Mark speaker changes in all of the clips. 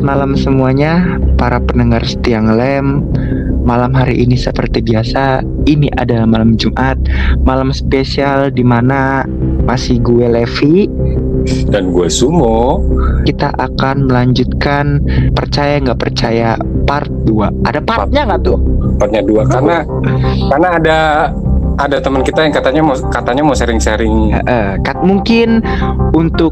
Speaker 1: Selamat malam semuanya, para pendengar setia lem. Malam hari ini seperti biasa, ini adalah malam Jumat, malam spesial di mana masih gue Levi
Speaker 2: dan gue Sumo.
Speaker 1: Kita akan melanjutkan percaya nggak percaya part 2 Ada partnya nggak tuh?
Speaker 2: Partnya dua karena karena ada ada teman kita yang katanya mau katanya mau sharing-sharing.
Speaker 1: Eh, kat- mungkin untuk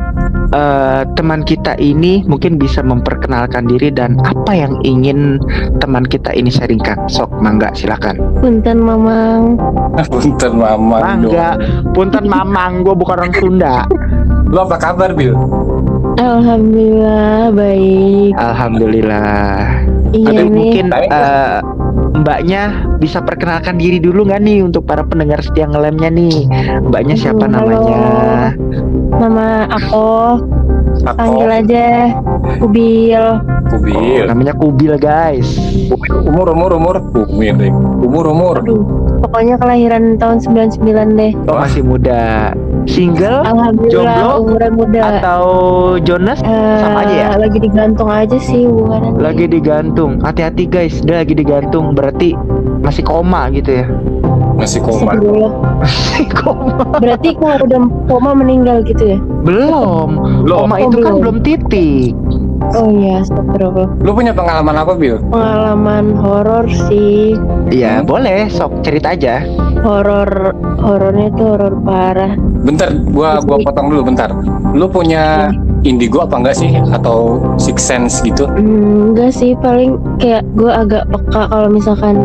Speaker 1: eh, teman kita ini mungkin bisa memperkenalkan diri dan apa yang ingin teman kita ini sharingkan. Sok, mangga silakan.
Speaker 3: Punten Mamang.
Speaker 2: Punten mama.
Speaker 1: Mangga, punten mamang, gue bukan orang Sunda.
Speaker 2: Lu apa kabar, Bil?
Speaker 3: Alhamdulillah baik.
Speaker 1: Alhamdulillah.
Speaker 3: Iya
Speaker 1: Tapi
Speaker 3: nih.
Speaker 1: mungkin eh, mbaknya bisa perkenalkan diri dulu nggak nih untuk para pendengar setia ngelemnya nih. Mbaknya siapa
Speaker 3: Halo.
Speaker 1: namanya?
Speaker 3: Nama aku panggil aja Kubil.
Speaker 2: Kubil.
Speaker 1: Namanya Kubil guys.
Speaker 2: Umur umur umur Kubil. deh. Umur umur.
Speaker 3: Aduh, pokoknya kelahiran tahun 99 deh.
Speaker 1: Oh, masih muda. Single Jomblo?
Speaker 3: muda.
Speaker 1: atau Jonas?
Speaker 3: Eh,
Speaker 1: sama aja ya?
Speaker 3: Lagi digantung aja sih hubungannya.
Speaker 1: Lagi digantung. Hati-hati guys, dia lagi digantung. Berarti masih koma gitu ya.
Speaker 2: Masih koma.
Speaker 1: Masih koma.
Speaker 3: Berarti kalau udah koma meninggal gitu ya?
Speaker 1: Belum.
Speaker 2: Belum.
Speaker 1: Koma
Speaker 3: Oh,
Speaker 1: itu kan
Speaker 3: belum.
Speaker 1: belum titik.
Speaker 3: Oh iya, astagfirullah.
Speaker 2: Lu punya pengalaman apa, Bil?
Speaker 3: Pengalaman horor sih.
Speaker 1: Iya, boleh. Sok cerita aja.
Speaker 3: Horor horornya tuh horor parah.
Speaker 2: Bentar, gua gua potong dulu bentar. Lu punya indigo apa enggak sih atau six sense gitu?
Speaker 3: Hmm, enggak sih paling kayak gue agak peka kalau misalkan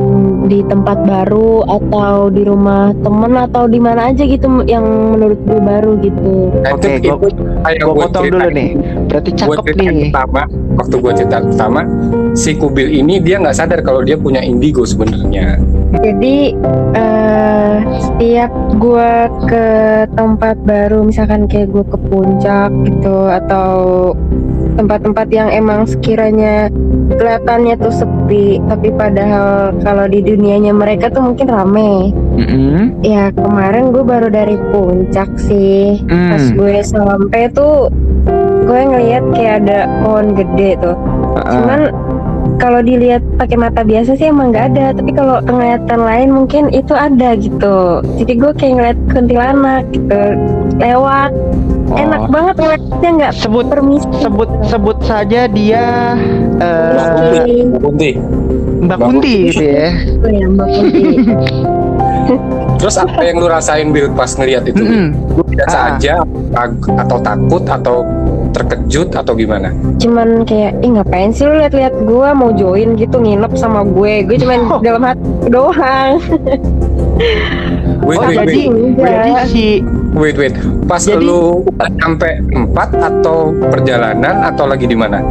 Speaker 3: di tempat baru atau di rumah temen atau di mana aja gitu yang menurut gue baru gitu.
Speaker 2: Nah,
Speaker 1: Oke,
Speaker 2: itu,
Speaker 1: gua-
Speaker 2: kayak
Speaker 1: Gue
Speaker 2: gua
Speaker 1: potong dulu nih. Berarti
Speaker 2: Gua
Speaker 1: cakep
Speaker 2: yang
Speaker 1: nih.
Speaker 2: pertama, waktu gua cerita pertama, si Kubil ini dia nggak sadar kalau dia punya indigo sebenarnya.
Speaker 3: Jadi eh setiap gue ke tempat baru misalkan kayak gue ke puncak gitu atau tempat-tempat yang emang sekiranya kelihatannya tuh sepi tapi padahal kalau di dunianya mereka tuh mungkin rame
Speaker 1: Mm-mm.
Speaker 3: Ya kemarin gue baru dari puncak sih
Speaker 1: Hmm.
Speaker 3: Pas gue sampai tuh Gue ngeliat kayak ada pohon gede tuh
Speaker 1: Uh-uh.
Speaker 3: Cuman kalau dilihat pakai mata biasa sih emang nggak ada Tapi kalau penglihatan lain mungkin itu ada gitu Jadi gue kayak ngeliat kuntilanak gitu Lewat
Speaker 1: Oh.
Speaker 3: Enak banget ngeliatnya nggak
Speaker 1: Sebut
Speaker 3: permisi
Speaker 1: sebut sebut saja dia eh,
Speaker 3: Rizky.
Speaker 2: Kunti.
Speaker 1: Mbak Kunti gitu ya.
Speaker 3: Oh ya Mbak Kunti
Speaker 2: Terus apa yang lu rasain Bil pas ngeliat itu?
Speaker 1: Mm-mm.
Speaker 2: Lu biasa
Speaker 1: Ah.
Speaker 2: aja atau takut atau terkejut atau gimana?
Speaker 3: cuman kayak ih ngapain sih lu lihat-lihat gue mau join gitu nginep sama gue gue cuman dalam hati doang
Speaker 2: Wait,
Speaker 1: Oh
Speaker 2: wait,
Speaker 1: jadi
Speaker 2: wait,
Speaker 1: jadi si
Speaker 2: wait, wait. Pas
Speaker 1: Jadi-
Speaker 2: lu sampai empat atau perjalanan atau lagi di mana?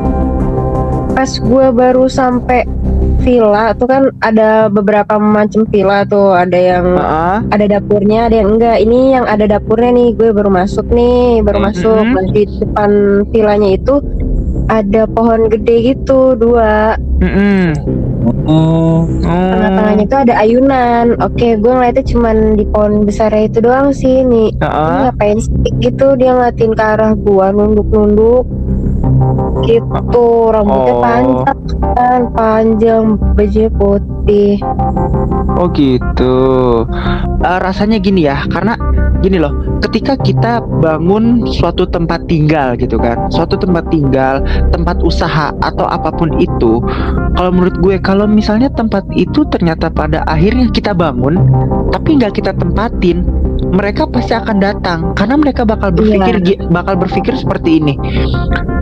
Speaker 3: pas gue baru sampai villa tuh kan ada beberapa macam villa tuh ada yang
Speaker 1: Heeh.
Speaker 3: ada dapurnya ada yang enggak ini yang ada dapurnya nih gue baru masuk nih baru
Speaker 2: Mhm.
Speaker 3: masuk Nah, di depan villanya itu ada pohon gede gitu dua
Speaker 1: Mm-mm.
Speaker 2: Hmm.
Speaker 3: tengah-tengahnya itu ada ayunan oke gue ngeliatnya cuman di pohon besarnya itu doang sih nih. Ini ngapain sih gitu dia ngeliatin ke arah gua nunduk-nunduk gitu rambutnya
Speaker 1: Oh.
Speaker 3: panjang kan panjang bajunya putih
Speaker 1: Oh gitu. Eh, rasanya gini ya, karena gini loh, ketika kita bangun suatu tempat tinggal gitu kan, suatu tempat tinggal, tempat usaha atau apa pun itu, kalau menurut gue kalau misalnya tempat itu ternyata pada akhirnya kita bangun, tapi nggak kita tempatin, mereka pasti akan datang karena mereka bakal berpikir gi- bakal berpikir seperti ini.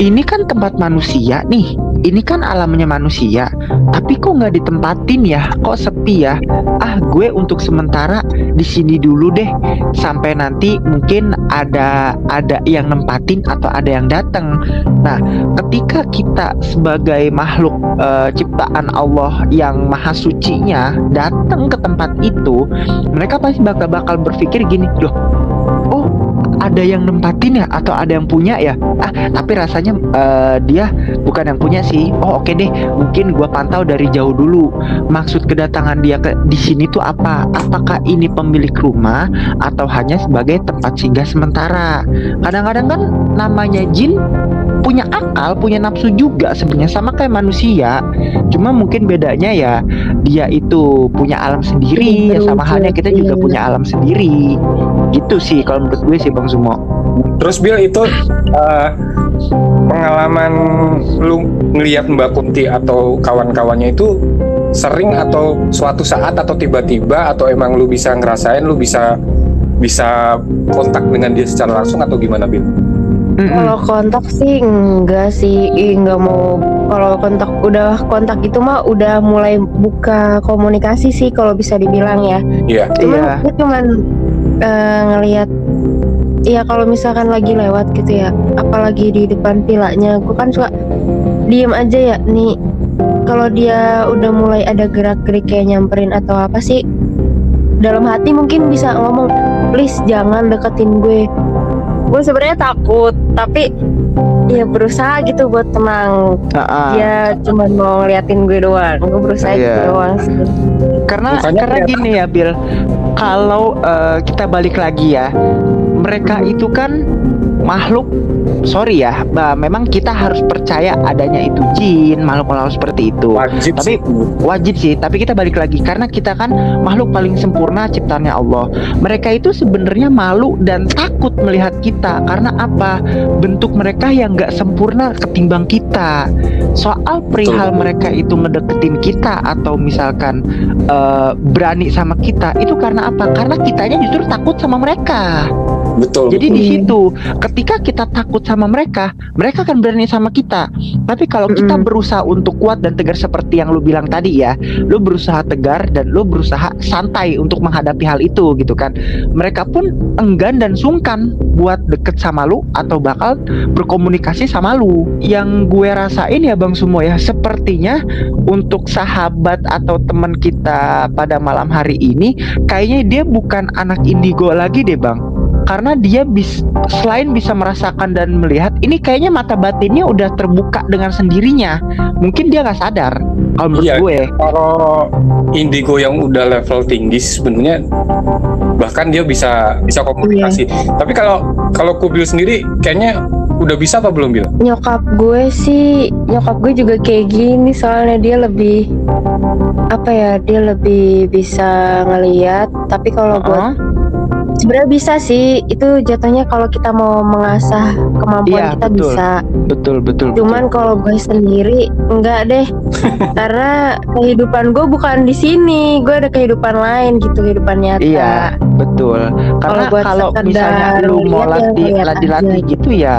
Speaker 1: Ini kan tempat manusia nih. Ini kan alamnya manusia. Tapi kok nggak ditempatin ya? Kok sepi ya? Ah, gue untuk sementara di sini dulu deh sampai nanti mungkin ada ada yang nempatin atau ada yang datang. Nah, ketika kita sebagai makhluk eh, ciptaan Allah yang maha sucinya datang ke tempat itu, mereka pasti bakal bakal berpikir gini, loh, oh ada yang nempatin ya atau ada yang punya ya? Ah, tapi rasanya eh, dia bukan yang punya sih. Oh oke deh, mungkin gua pantau dari jauh dulu. Maksud kedatangan dia ke di sini tuh apa? Apakah ini pemilik rumah atau hanya sebagai tempat singgah sementara? Kadang-kadang kan namanya jin punya akal, punya nafsu juga sebenarnya sama kayak manusia. Cuma mungkin bedanya ya dia itu punya alam sendiri ya sama halnya kita juga
Speaker 3: Iya.
Speaker 1: punya alam sendiri. Gitu sih kalau menurut gue sih Bang Sumo.
Speaker 2: Terus Bill itu eh, pengalaman lu ngelihat Mbak Kunti atau kawan-kawannya itu sering atau suatu saat atau tiba-tiba atau emang lu bisa ngerasain lu bisa bisa kontak dengan dia secara langsung atau gimana Bill?
Speaker 1: Mm-mm.
Speaker 3: Kalau kontak sih enggak sih, Ih, enggak mau. Kalau kontak udah kontak itu mah udah mulai buka komunikasi sih kalau bisa dibilang ya.
Speaker 2: Iya.
Speaker 3: Cuman
Speaker 1: Iya.
Speaker 3: gue cuman eh, ngelihat ya kalau misalkan lagi lewat gitu ya, apalagi di depan vilanya, gue kan suka diem aja ya nih. Kalau dia udah mulai ada gerak-gerik kayak nyamperin atau apa sih, dalam hati mungkin bisa ngomong, please jangan deketin gue. Gue sebenarnya takut, tapi ya berusaha gitu buat tenang.
Speaker 1: Ah-ah.
Speaker 3: Dia cuma mau ngeliatin gue doang. Gue berusaha
Speaker 1: Iya.
Speaker 3: gitu doang sih.
Speaker 1: Karena
Speaker 2: Bukannya
Speaker 1: karena gini ya Bill, kalau eh, kita balik lagi ya, mereka itu kan makhluk sorry ya, bah, memang kita harus percaya adanya itu jin, makhluk-makhluk seperti itu.
Speaker 2: Wajib
Speaker 1: Tapi
Speaker 2: sih.
Speaker 1: wajib sih, tapi kita balik lagi karena kita kan makhluk paling sempurna ciptaannya Allah. Mereka itu sebenarnya malu dan takut melihat kita karena apa? Bentuk mereka yang nggak sempurna ketimbang kita. Soal perihal
Speaker 2: Betul.
Speaker 1: mereka itu ngedeketin kita atau misalkan eh, berani sama kita itu karena apa? Karena kitanya justru takut sama mereka.
Speaker 2: Betul.
Speaker 1: Jadi di situ ketika kita takut sama mereka, mereka akan berani sama kita. Tapi kalau kita
Speaker 3: Mm-mm.
Speaker 1: berusaha untuk kuat dan tegar seperti yang lu bilang tadi ya, lu berusaha tegar dan lu berusaha santai untuk menghadapi hal itu gitu kan. Mereka pun enggan dan sungkan buat deket sama lu atau bakal berkomunikasi sama lu. Yang gue rasain ya Bang Sumo ya, sepertinya untuk sahabat atau teman kita pada malam hari ini kayaknya dia bukan anak indigo lagi deh Bang karena dia bis selain bisa merasakan dan melihat ini kayaknya mata batinnya udah terbuka dengan sendirinya mungkin dia nggak sadar kalau menurut
Speaker 2: Iya.
Speaker 1: gue
Speaker 2: Kalau indigo yang udah level tinggi sebenarnya bahkan dia bisa bisa komunikasi. Tapi kalau kalau Kubil sendiri kayaknya udah bisa apa belum Bil?
Speaker 3: nyokap gue sih nyokap gue juga kayak gini soalnya dia lebih apa ya dia lebih bisa ngeliat tapi kalau buat
Speaker 1: Heeh.
Speaker 3: Sebenarnya bisa sih itu jatuhnya kalau kita mau mengasah kemampuan
Speaker 1: Iya,
Speaker 3: kita
Speaker 1: betul.
Speaker 3: bisa
Speaker 1: betul betul
Speaker 3: cuman kalau gue sendiri enggak deh karena kehidupan gue bukan di sini gue ada kehidupan lain gitu kehidupan nyata
Speaker 1: Iya, betul. Karena kalau misalnya lu mau
Speaker 3: lihat ya
Speaker 1: latih
Speaker 3: aja.
Speaker 1: gitu ya,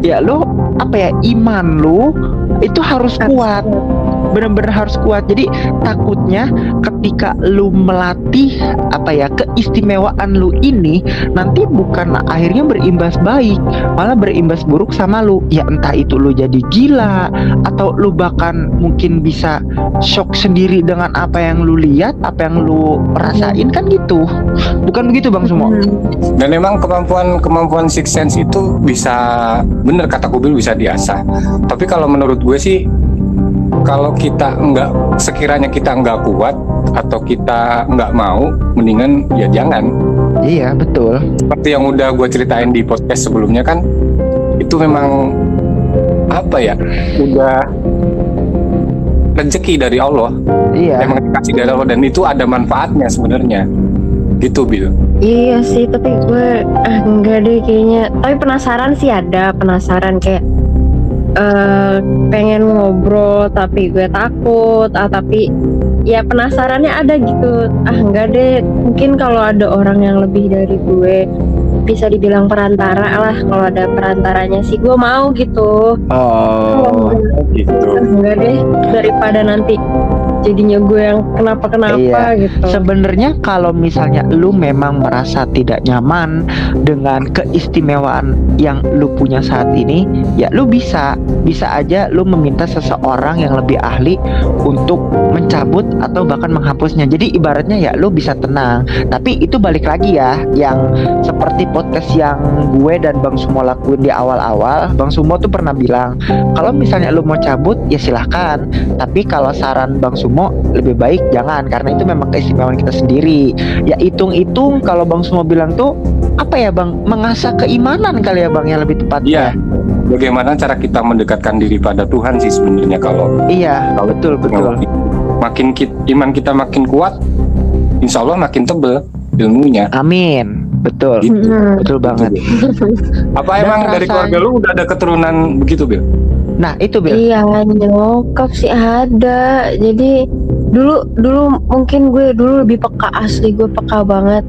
Speaker 1: ya lu apa ya iman lu itu harus kuat, bener-bener harus kuat. Jadi takutnya ketika lu melatih apa ya keistimewaan lu ini nanti bukan akhirnya berimbas baik, malah berimbas buruk sama lu. Ya entah itu lu jadi gila atau lu bahkan mungkin bisa shock sendiri dengan apa yang lu lihat, apa yang lu rasain kan gitu. Bukan begitu Bang Sumo?
Speaker 3: Hmm.
Speaker 2: Dan memang kemampuan kemampuan six sense itu bisa bener kata Kubil bisa diasah. Tapi kalau menurut gue sih kalau kita nggak sekiranya kita nggak kuat atau kita nggak mau, mendingan ya jangan.
Speaker 1: Iya, betul.
Speaker 2: Seperti yang udah gue ceritain di podcast sebelumnya kan, itu memang apa ya, udah rezeki dari Allah,
Speaker 1: Iya.
Speaker 2: memang dikasih dari Allah dan itu ada manfaatnya sebenarnya. Gitu Bil.
Speaker 3: Iya sih, tapi gue ah, enggak deh kayaknya. Tapi penasaran sih ada, penasaran kayak eh pengen ngobrol tapi gue takut, ah tapi ya penasarannya ada gitu. Ah enggak deh. Mungkin kalau ada orang yang lebih dari gue bisa dibilang perantara lah. Kalau ada perantaranya sih gue mau gitu.
Speaker 1: Oh.
Speaker 2: gitu.
Speaker 3: Ah, enggak deh. Daripada nanti jadinya gue yang kenapa kenapa gitu
Speaker 1: Sebenarnya kalau misalnya lu memang merasa tidak nyaman dengan keistimewaan yang lu punya saat ini, ya lu bisa bisa aja lu meminta seseorang yang lebih ahli untuk mencabut atau bahkan menghapusnya. Jadi ibaratnya ya lu bisa tenang. Tapi itu balik lagi ya yang seperti podcast yang gue dan Bang Sumo lakuin di awal-awal, Bang Sumo tuh pernah bilang, kalau misalnya lu mau cabut ya silahkan. Tapi kalau saran Bang Sumo lebih baik jangan karena itu memang keistimewaan kita sendiri. Ya hitung-hitung kalau Bang Sumo bilang tuh apa ya Bang mengasah keimanan kali ya Bang yang lebih tepat.
Speaker 2: Iya. bagaimana cara kita mendekatkan diri pada Tuhan sih sebenarnya kalau
Speaker 1: Iya, betul betul.
Speaker 2: makin ki- iman kita makin kuat insya Allah makin tebel ilmunya
Speaker 1: Amin. Betul.
Speaker 2: gitu.
Speaker 1: Betul banget.
Speaker 2: apa
Speaker 1: Dan
Speaker 2: emang dari
Speaker 1: rasanya-
Speaker 2: keluarga lu udah ada keturunan begitu Bil?
Speaker 1: Nah, itu Bil.
Speaker 3: Iya nyokap sih ada. Jadi dulu dulu mungkin gue dulu lebih peka asli gue peka banget.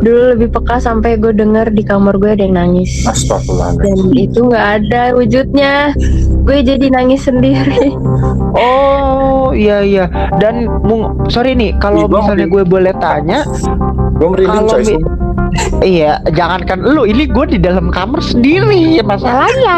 Speaker 3: Dulu lebih peka sampai gue denger di kamar gue ada yang nangis. Dan itu nggak ada wujudnya. Gue jadi nangis sendiri.
Speaker 1: Oh, iya iya. Dan mung sorry nih kalau
Speaker 2: Bang,
Speaker 1: misalnya gue boleh tanya,
Speaker 2: gue merinding coy
Speaker 1: Iya, jangankan lu, ini gue di dalam kamar sendiri masalahnya.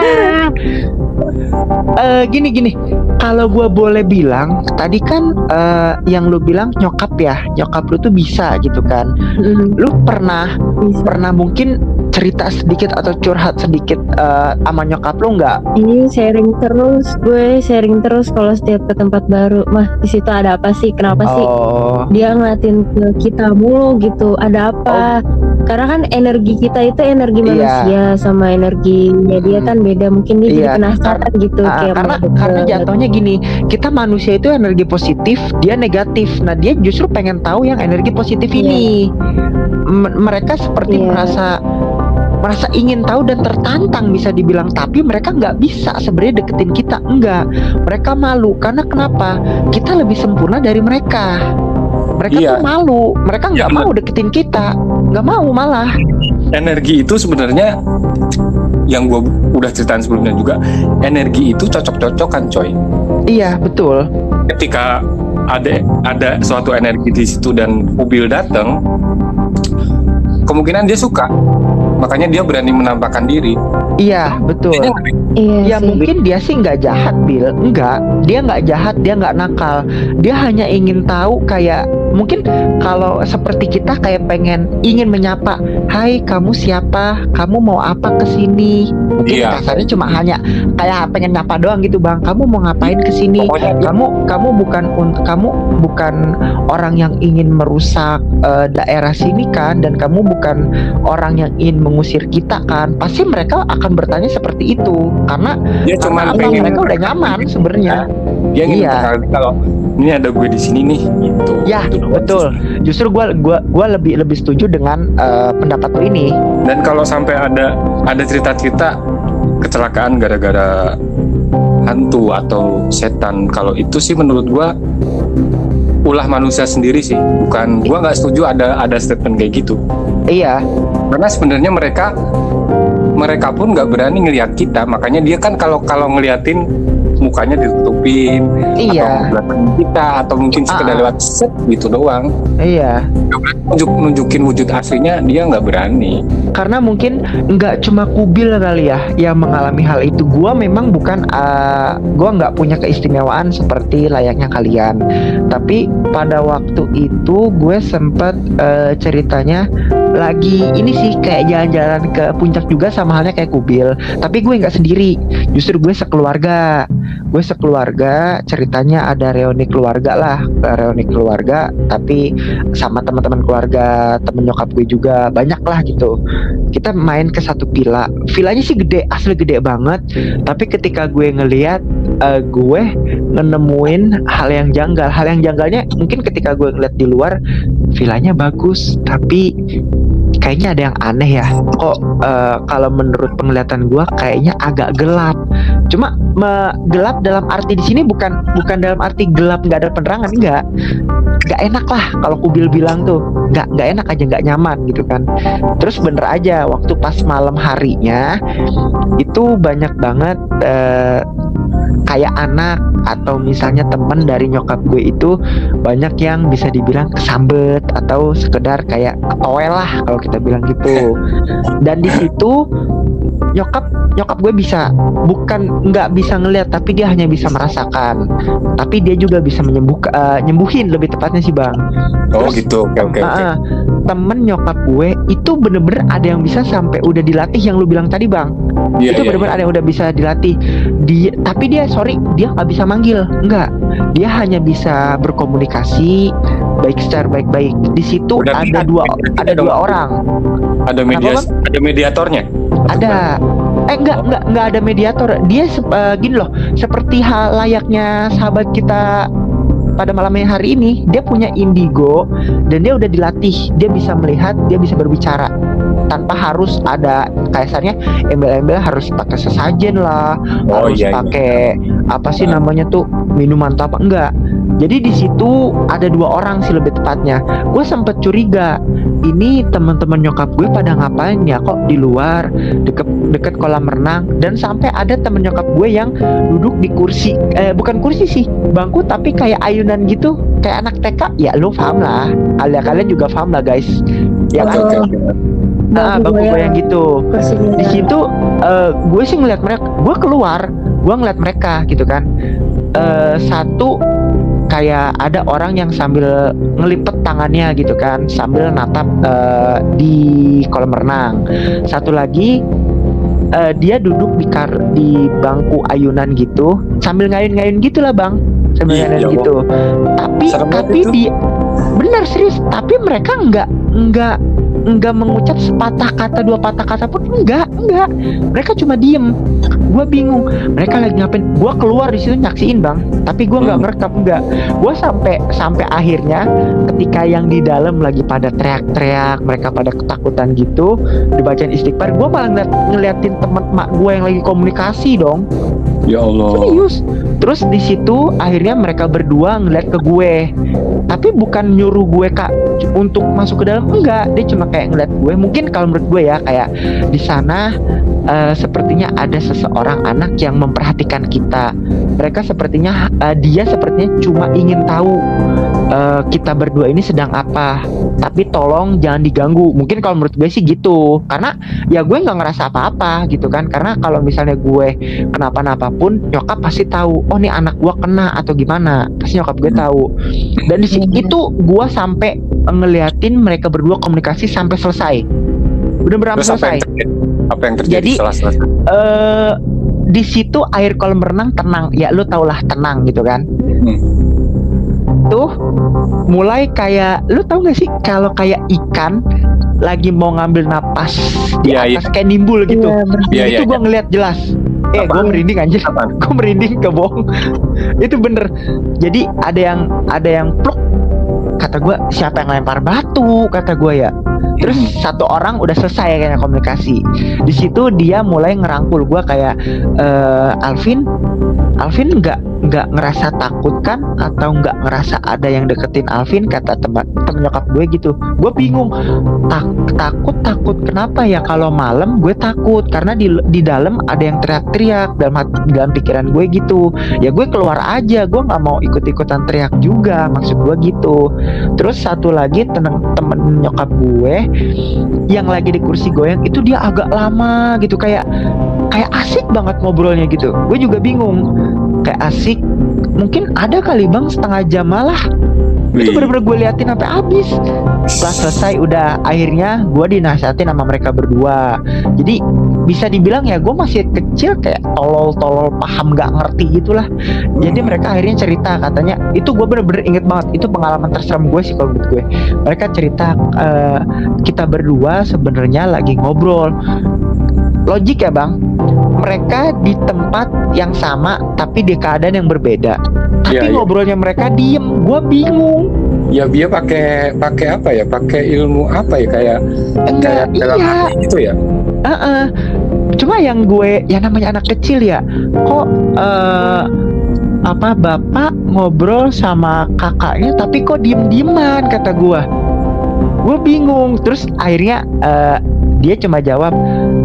Speaker 1: Eh gini gini, kalau gue boleh bilang, tadi kan eh, yang lu bilang nyokap ya, nyokap lu tuh bisa gitu kan.
Speaker 3: Mm,
Speaker 1: Lu pernah
Speaker 3: bisa.
Speaker 1: pernah mungkin cerita sedikit atau curhat sedikit eh, sama nyokap lu nggak?
Speaker 3: Ini sharing terus gue sharing terus kalau setiap ke tempat baru mah di situ ada apa sih kenapa sih
Speaker 1: Oh,
Speaker 3: dia ngeliatin ke kita mulu gitu ada apa karena kan energi kita itu energi
Speaker 1: Iya.
Speaker 3: manusia sama energinya dia
Speaker 1: Hmm.
Speaker 3: kan beda mungkin dia
Speaker 1: Iya.
Speaker 3: jadi penasaran gitu
Speaker 1: Ah,
Speaker 3: kayak
Speaker 1: karena karena jatuhnya gini kita manusia itu energi positif dia negatif nah dia justru pengen tahu yang energi positif
Speaker 3: Iya.
Speaker 1: ini M- mereka seperti
Speaker 3: Iya.
Speaker 1: merasa merasa ingin tahu dan tertantang bisa dibilang. Tapi mereka nggak bisa sebenarnya deketin kita. Enggak mereka malu. Karena kenapa? Kita lebih sempurna dari mereka. Mereka
Speaker 2: Iya.
Speaker 1: tuh malu. Mereka nggak
Speaker 2: Iya,
Speaker 1: mau deketin kita. Nggak mau malah.
Speaker 2: Energi itu sebenarnya yang gue udah ceritain sebelumnya juga energi itu cocok-cocokan coy.
Speaker 1: Iya betul.
Speaker 2: Ketika ada ada suatu energi di situ dan mobil datang kemungkinan dia suka makanya dia berani menampakkan diri.
Speaker 1: Iya betul.
Speaker 3: Iya
Speaker 1: Ya
Speaker 3: sih.
Speaker 1: mungkin dia sih nggak jahat Bill Enggak Dia nggak jahat Dia nggak nakal. Dia hanya ingin tahu kayak Mungkin kalau seperti kita kayak pengen Ingin menyapa Hai kamu siapa? Kamu mau apa ke sini Mungkin
Speaker 2: Iya.
Speaker 1: kasarnya cuma hanya Kayak pengen nyapa doang gitu bang Kamu mau ngapain ke sini
Speaker 2: pokoknya
Speaker 1: kamu kamu bukan un- kamu bukan orang yang ingin merusak eh, daerah sini kan? Dan kamu bukan orang yang ingin mengusir kita kan pasti mereka akan bertanya seperti itu karena
Speaker 2: dia cuma pengen
Speaker 1: mereka udah nyaman sebenarnya
Speaker 2: dia ingin
Speaker 1: Iya.
Speaker 2: kalau ini ada gue di sini nih gitu
Speaker 1: Ya,
Speaker 2: Itu doang
Speaker 1: betul.
Speaker 2: sih.
Speaker 1: justru gua gua gua lebih lebih setuju dengan eh, pendapat lo ini
Speaker 2: dan kalau sampai ada ada cerita-cerita kecelakaan gara-gara hantu atau setan kalau itu sih menurut gua ulah manusia sendiri sih. Bukan gua nggak setuju ada ada statement kayak gitu.
Speaker 1: Iya.
Speaker 2: Karena sebenarnya mereka mereka pun nggak berani ngelihat kita. Makanya dia kan kalau kalau ngeliatin mukanya ditutupin
Speaker 1: iya.
Speaker 2: atau belakang kita atau mungkin sekedar
Speaker 1: Ah.
Speaker 2: lewat set gitu doang.
Speaker 1: Iya.
Speaker 2: Nunjuk nunjukin wujud aslinya dia nggak berani.
Speaker 1: Karena mungkin nggak cuma kubil kali ya yang mengalami hal itu. Gua memang bukan uh, gua nggak punya keistimewaan seperti layaknya kalian. Tapi pada waktu itu gue sempat uh, ceritanya lagi ini sih kayak jalan-jalan ke puncak juga sama halnya kayak kubil. Tapi gue nggak sendiri. Justru gue sekeluarga. Gue sekeluarga ceritanya ada reuni keluarga lah. Reuni keluarga tapi sama teman-teman keluarga temen nyokap gue juga. Banyak lah gitu. Kita main ke satu villa. Villanya sih gede asli gede banget. Tapi ketika gue ngeliat eh, gue nemuin hal yang janggal. Hal yang janggalnya mungkin ketika gue ngeliat di luar villanya bagus. Tapi kayaknya ada yang aneh ya. Kok eh, kalau menurut penglihatan gue kayaknya agak gelap. Cuma me- gelap dalam arti di sini bukan bukan dalam arti gelap nggak ada penerangan enggak nggak enak lah kalau kubil bilang tuh. Nggak nggak enak aja nggak nyaman gitu kan. Terus bener aja waktu pas malam harinya itu banyak banget eh, kayak anak atau misalnya temen dari nyokap gue itu banyak yang bisa dibilang kesambet atau sekedar kayak ketoel lah kalau kita bilang gitu dan di situ nyokap nyokap gue bisa bukan nggak bisa ngelihat tapi dia hanya bisa merasakan tapi dia juga bisa menyembuh eh, nyembuhin lebih tepatnya sih bang
Speaker 2: Oh
Speaker 1: Terus,
Speaker 2: gitu. Oke oke oke.
Speaker 1: Ah, ah. temen nyokap gue itu bener-bener ada yang bisa sampai udah dilatih yang lu bilang tadi bang
Speaker 2: Iya
Speaker 1: itu
Speaker 2: iya.
Speaker 1: benar-benar ada yang udah bisa dilatih dia tapi dia sorry dia nggak bisa manggil enggak dia hanya bisa berkomunikasi baik secara baik-baik. Di situ
Speaker 2: Berarti
Speaker 1: ada dua ada dua orang.
Speaker 2: Ada media ada mediatornya.
Speaker 1: ada. Eh enggak enggak enggak ada mediator. Dia eh, gini loh. Seperti hal layaknya sahabat kita pada malam hari ini dia punya indigo dan dia udah dilatih. Dia bisa melihat dia bisa berbicara tanpa harus ada kasarnya embel-embel harus pakai sesajen lah.
Speaker 2: Oh
Speaker 1: harus
Speaker 2: iya. iya.
Speaker 1: pakai apa sih namanya tuh? Minuman atau apa? Enggak jadi di situ ada dua orang sih lebih tepatnya. Gue sempet curiga ini teman-teman nyokap gue pada ngapain ya kok di luar deket deket kolam renang. Dan sampai ada temen nyokap gue yang duduk di kursi eh bukan kursi sih bangku tapi kayak ayunan gitu kayak anak TK ya lu paham lah. Kalian kalian juga paham lah guys. Ya kan?
Speaker 2: Oke.
Speaker 1: nah bangku goyang gitu. di situ eh, gue sih ngeliat mereka gue keluar gue ngeliat mereka gitu kan. Eh, satu kayak ada orang yang sambil ngelipet tangannya gitu kan sambil natap eh, di kolam renang. Satu lagi eh, dia duduk di kar di bangku ayunan gitu sambil ngayun-ngayun gitulah bang. Sambil
Speaker 2: Iya,
Speaker 1: ngayun
Speaker 2: ya
Speaker 1: gitu. Tapi
Speaker 2: Serem
Speaker 1: tapi di benar serius tapi mereka nggak nggak nggak mengucap sepatah kata dua patah kata pun enggak enggak mereka cuma diem. Gue bingung. Mereka lagi ngapain? Gue keluar di situ nyaksiin bang. Tapi gue nggak
Speaker 2: Hmm.
Speaker 1: ngerekam enggak gue sampai sampai akhirnya ketika yang di dalam lagi pada teriak-teriak mereka pada ketakutan gitu dibacain istighfar gue malah ngeliat, ngeliatin temen mak gue yang lagi komunikasi dong.
Speaker 2: Ya Allah.
Speaker 1: serius. Terus di situ akhirnya mereka berdua ngeliat ke gue. Tapi bukan nyuruh gue kak untuk masuk ke dalam enggak. Dia cuma kayak ngeliat gue mungkin kalau menurut gue ya kayak di sana eh, sepertinya ada seseorang anak yang memperhatikan kita. Mereka sepertinya eh, dia sepertinya cuma ingin tahu eh, kita berdua ini sedang apa? Tapi tolong jangan diganggu. Mungkin kalau menurut gue sih gitu. Karena ya gue nggak ngerasa apa-apa gitu kan. Karena kalau misalnya gue kenapa-napa pun nyokap pasti tahu oh nih anak gua kena atau gimana? Pasti nyokap gue tahu. Dan di situ itu gua sampai ngeliatin mereka berdua komunikasi sampai selesai. Bener-bener
Speaker 2: Terus apa
Speaker 1: selesai.
Speaker 2: yang? Apa yang terjadi
Speaker 1: Jadi-
Speaker 2: setelah selesai?
Speaker 1: eh di situ air kolam renang tenang. Ya lu tau lah tenang gitu kan.
Speaker 2: Hmm.
Speaker 1: Tuh mulai kayak lu tau gak sih kalau kayak ikan lagi mau ngambil napas di
Speaker 2: Iya,
Speaker 1: atas kayak nimbul gitu
Speaker 3: Iya, ber-
Speaker 2: Iya,
Speaker 1: itu
Speaker 2: iya,
Speaker 1: gua ngeliat jelas. Eh gue merinding anjir. Gue merinding ke bohong itu bener. Jadi ada yang ada yang pluk kata gue siapa yang lempar batu? kata gue ya. Terus satu orang udah selesai kayaknya komunikasi. Di situ dia mulai ngerangkul gue kayak eh Alvin Alvin nggak nggak ngerasa takut kan? Atau nggak ngerasa ada yang deketin Alvin? Kata teman temen nyokap gue gitu. Gue bingung. Tak, takut takut. Kenapa ya kalau malam gue takut? Karena di di dalam ada yang teriak-teriak. Dalam dalam pikiran gue gitu. Ya gue keluar aja. Gue nggak mau ikut-ikutan teriak juga. Maksud gue gitu. Terus satu lagi temen temen nyokap gue yang lagi di kursi goyang itu dia agak lama gitu. Kayak kayak asik banget ngobrolnya gitu. Gue juga bingung kayak asik. Mungkin ada kali bang setengah jam malah. Itu bener-bener gue liatin sampai habis. Setelah selesai udah akhirnya gue dinasihatin sama mereka berdua. Jadi bisa dibilang ya gue masih kecil kayak tolol-tolol paham gak ngerti gitulah. Jadi mereka akhirnya cerita katanya. Itu gue bener-bener inget banget. Itu pengalaman terserem gue sih kalau menurut gue. Mereka cerita eh, kita berdua sebenarnya lagi ngobrol logik ya bang mereka di tempat yang sama tapi di keadaan yang berbeda tapi
Speaker 2: iya.
Speaker 1: ngobrolnya mereka diem gue bingung
Speaker 2: ya dia pakai pakai apa ya? Pakai ilmu apa ya? Kayak
Speaker 1: enggak
Speaker 2: kayak dalam
Speaker 1: iya
Speaker 2: hati gitu ya?
Speaker 1: Heeh. cuma yang gue yang namanya anak kecil ya kok eh, apa bapak ngobrol sama kakaknya tapi kok diem dieman kata gue gue bingung terus akhirnya eh, dia cuma jawab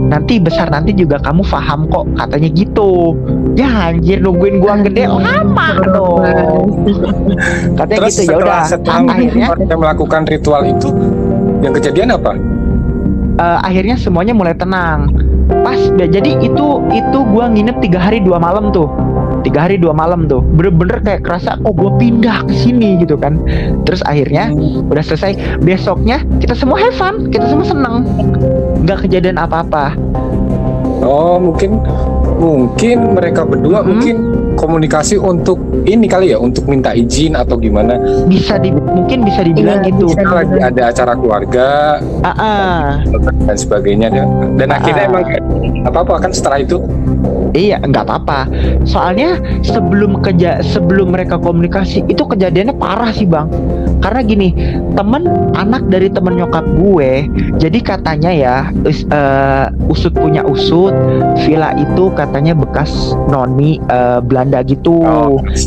Speaker 1: nanti besar nanti juga kamu paham kok. Katanya gitu. Ya anjir nungguin gua gede lama dong. Katanya
Speaker 2: Terus
Speaker 1: gitu ya udah
Speaker 2: setelah
Speaker 1: akhirnya?
Speaker 2: melakukan ritual itu, yang kejadian apa?
Speaker 1: eh, akhirnya semuanya mulai tenang. Pas jadi itu itu gua nginep tiga hari dua malam tuh tiga hari dua malam tuh bener-bener kayak kerasa oh gue pindah ke sini gitu kan terus akhirnya udah selesai besoknya kita semua have fun kita semua seneng nggak kejadian apa-apa
Speaker 2: Oh mungkin mungkin mereka berdua
Speaker 1: Mhm.
Speaker 2: mungkin komunikasi untuk ini kali ya untuk minta izin atau gimana?
Speaker 1: bisa di mungkin bisa dibilang
Speaker 3: Iya,
Speaker 1: gitu
Speaker 3: bisa.
Speaker 2: Lagi ada acara keluarga
Speaker 1: ah ah.
Speaker 2: dan sebagainya dan, dan akhirnya
Speaker 1: Ah.
Speaker 2: emang apa apa kan setelah itu
Speaker 1: Iya, nggak apa-apa. Soalnya sebelum keja sebelum mereka komunikasi itu kejadiannya parah sih bang. Karena gini, temen anak dari temen nyokap gue, jadi katanya ya us- eh, usut punya usut, villa itu katanya bekas noni eh, Belanda gitu,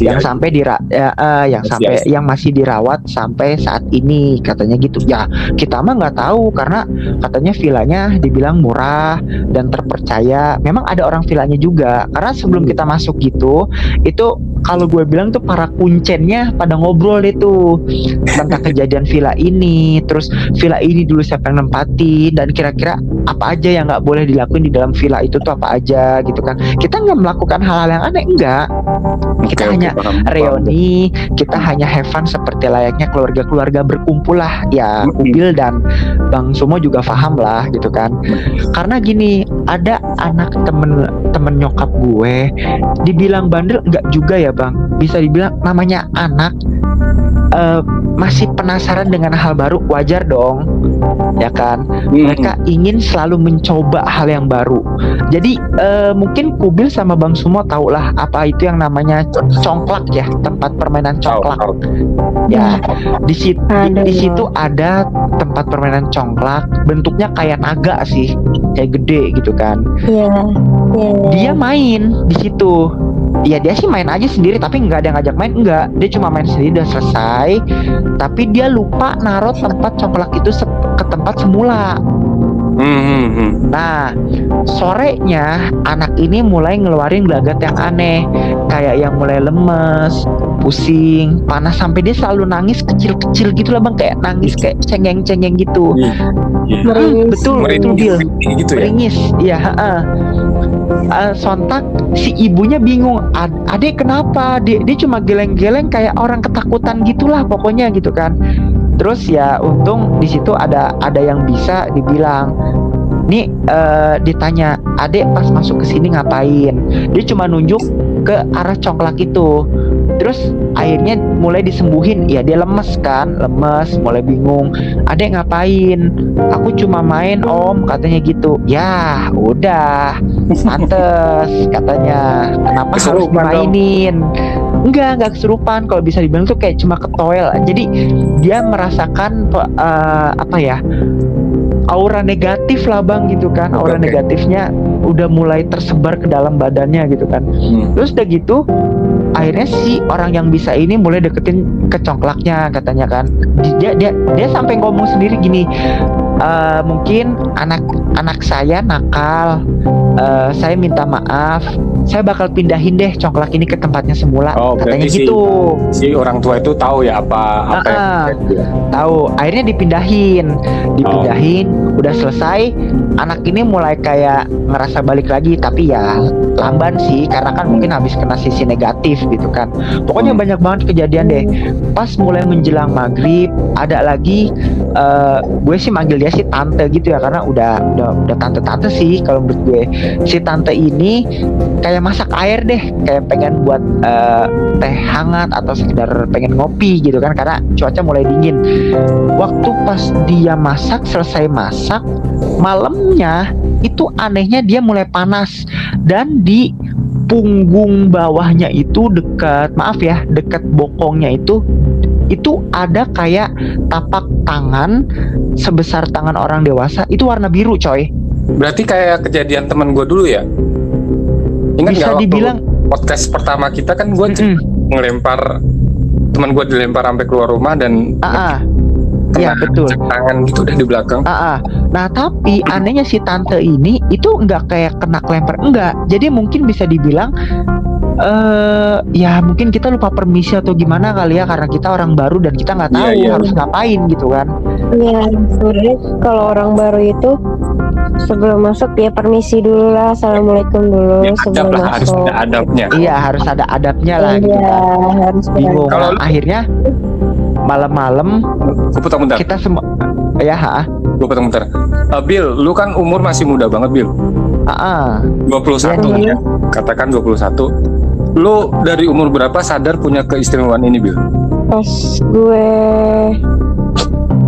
Speaker 1: yang
Speaker 2: siap.
Speaker 1: sampai dira ya, eh, yang
Speaker 2: Siap,
Speaker 1: sampai
Speaker 2: siap.
Speaker 1: yang masih dirawat sampai saat ini katanya gitu. Ya kita mah nggak tahu karena katanya villanya dibilang murah dan terpercaya. Memang ada orang villanya juga. Karena sebelum kita masuk gitu, itu kalau gue bilang tuh para kuncennya pada ngobrol itu tentang kejadian villa ini, terus villa ini dulu siapa yang nempatin dan kira-kira apa aja yang nggak boleh dilakuin di dalam villa itu tuh apa aja gitu kan. Kita nggak melakukan hal-hal yang aneh enggak. Kita
Speaker 2: oke,
Speaker 1: hanya
Speaker 2: paham, paham.
Speaker 1: reuni, kita hanya have fun seperti layaknya keluarga-keluarga berkumpul lah. Ya,
Speaker 2: Mm-mm.
Speaker 1: Ubil dan Bang Sumo juga paham lah gitu kan. Karena gini, ada anak temen temen nyokap gue, dibilang bandel enggak juga ya bang. Bisa dibilang namanya anak eh, masih penasaran dengan hal baru, wajar dong, ya kan?
Speaker 2: Hmm.
Speaker 1: mereka ingin selalu mencoba hal yang baru. Jadi eh, mungkin Kubil sama Bang Sumo tahu lah apa itu yang namanya congklak ya, tempat permainan congklak.
Speaker 2: tahu.
Speaker 1: Ya, di situ di, di
Speaker 3: ya.
Speaker 1: situ ada tempat permainan congklak, bentuknya kayak naga sih, kayak gede gitu kan.
Speaker 3: Iya. Iya.
Speaker 1: Dia main di situ. Ya dia sih main aja sendiri tapi nggak ada yang ngajak main enggak dia cuma main sendiri udah selesai tapi dia lupa naruh tempat congklak itu ke tempat semula
Speaker 2: Hmm, hmm, hmm.
Speaker 1: Nah, sorenya anak ini mulai ngeluarin gelagat yang aneh, kayak yang mulai lemes, pusing, panas sampai dia selalu nangis kecil-kecil gitu lah bang, kayak nangis kayak cengeng-cengeng gitu.
Speaker 2: Iya.
Speaker 3: Meringis.
Speaker 1: Betul, betul
Speaker 2: Merinding
Speaker 1: Bil.
Speaker 2: gitu ya.
Speaker 1: Meringis, iya. heeh. Eh, sontak si ibunya bingung, "Ad- adek kenapa? Dia, dia cuma geleng-geleng kayak orang ketakutan gitulah pokoknya gitu kan. Terus ya untung di situ ada ada yang bisa dibilang. Nih eh, ditanya adek pas masuk ke sini ngapain? Dia cuma nunjuk ke arah congklak itu terus akhirnya mulai disembuhin. Ya dia lemes kan lemes mulai bingung. Adek ngapain? Aku cuma main om katanya gitu. Ya udah. Pantes katanya. Kenapa harus dimainin? Enggak enggak kesurupan. Kalau bisa dibilang tuh kayak cuma ketoel. Jadi dia merasakan eh, apa ya aura negatif lah bang gitu kan. Aura
Speaker 2: oke.
Speaker 1: negatifnya udah mulai tersebar ke dalam badannya gitu kan.
Speaker 2: Hmm.
Speaker 1: terus udah gitu akhirnya si orang yang bisa ini mulai deketin ke congklaknya katanya kan. Dia dia dia sampai ngomong sendiri gini "Eh, mungkin anak anak saya nakal. Eh, saya minta maaf. Saya bakal pindahin deh congklak ini ke tempatnya semula
Speaker 2: Oh,
Speaker 1: katanya
Speaker 2: si-
Speaker 1: gitu.
Speaker 2: Si orang tua itu tahu ya apa apa yang
Speaker 1: ah.
Speaker 2: terjadi ya?
Speaker 1: tahu. Akhirnya dipindahin. Dipindahin. Udah selesai. Anak ini mulai kayak ngerasa balik lagi. Tapi ya lamban sih. Karena kan mungkin habis kena sisi negatif gitu kan. Pokoknya
Speaker 2: Hmm.
Speaker 1: banyak banget kejadian deh. Pas mulai menjelang maghrib ada lagi eh, gue sih manggil dia sih tante gitu ya karena udah udah udah tante tante sih kalau menurut gue. Si tante ini kayak masak air deh kayak pengen buat eh, teh hangat atau sekedar pengen ngopi gitu kan karena cuaca mulai dingin. Waktu pas dia masak selesai masak malamnya itu anehnya dia mulai panas. Dan di punggung bawahnya itu dekat maaf ya dekat bokongnya itu itu ada kayak tapak tangan sebesar tangan orang dewasa itu warna biru coy
Speaker 2: Berarti kayak kejadian teman gue dulu ya. Ingat
Speaker 1: Bisa
Speaker 2: waktu
Speaker 1: dibilang
Speaker 2: podcast pertama kita kan gue
Speaker 1: Mm-mm.
Speaker 2: ngelempar teman gue dilempar sampai keluar rumah dan
Speaker 1: ah, ah. Iya, betul.
Speaker 2: tangan gitu udah di belakang.
Speaker 1: Ah, ah. Nah tapi anehnya si tante ini itu nggak kayak kena kelempar enggak. Jadi mungkin bisa dibilang eh ya mungkin kita lupa permisi atau gimana kali ya karena kita orang baru dan kita nggak tahu
Speaker 2: iya.
Speaker 1: harus ngapain gitu kan.
Speaker 3: Iya, sebenarnya kalau orang baru itu sebelum masuk ya permisi dulu lah, assalamualaikum dulu
Speaker 2: Ya,
Speaker 3: sebelum
Speaker 2: lah harus
Speaker 3: masuk.
Speaker 2: ada adabnya.
Speaker 1: Iya harus ada adabnya lah gitu
Speaker 3: Iya,
Speaker 1: kan.
Speaker 3: harus
Speaker 1: Bingung.
Speaker 2: Kalau
Speaker 1: Nah,
Speaker 2: lu-
Speaker 1: akhirnya malam-malam
Speaker 2: Gue potong bentar.
Speaker 1: kita semua ya ah,
Speaker 2: Gue potong bentar. Eh, Bill, lu kan umur masih muda banget, Bill.
Speaker 1: ah, ah.
Speaker 2: 21
Speaker 3: Iya.
Speaker 2: ya. Katakan 21. Lu dari umur berapa sadar punya keistimewaan ini, Bill?
Speaker 3: Pas gue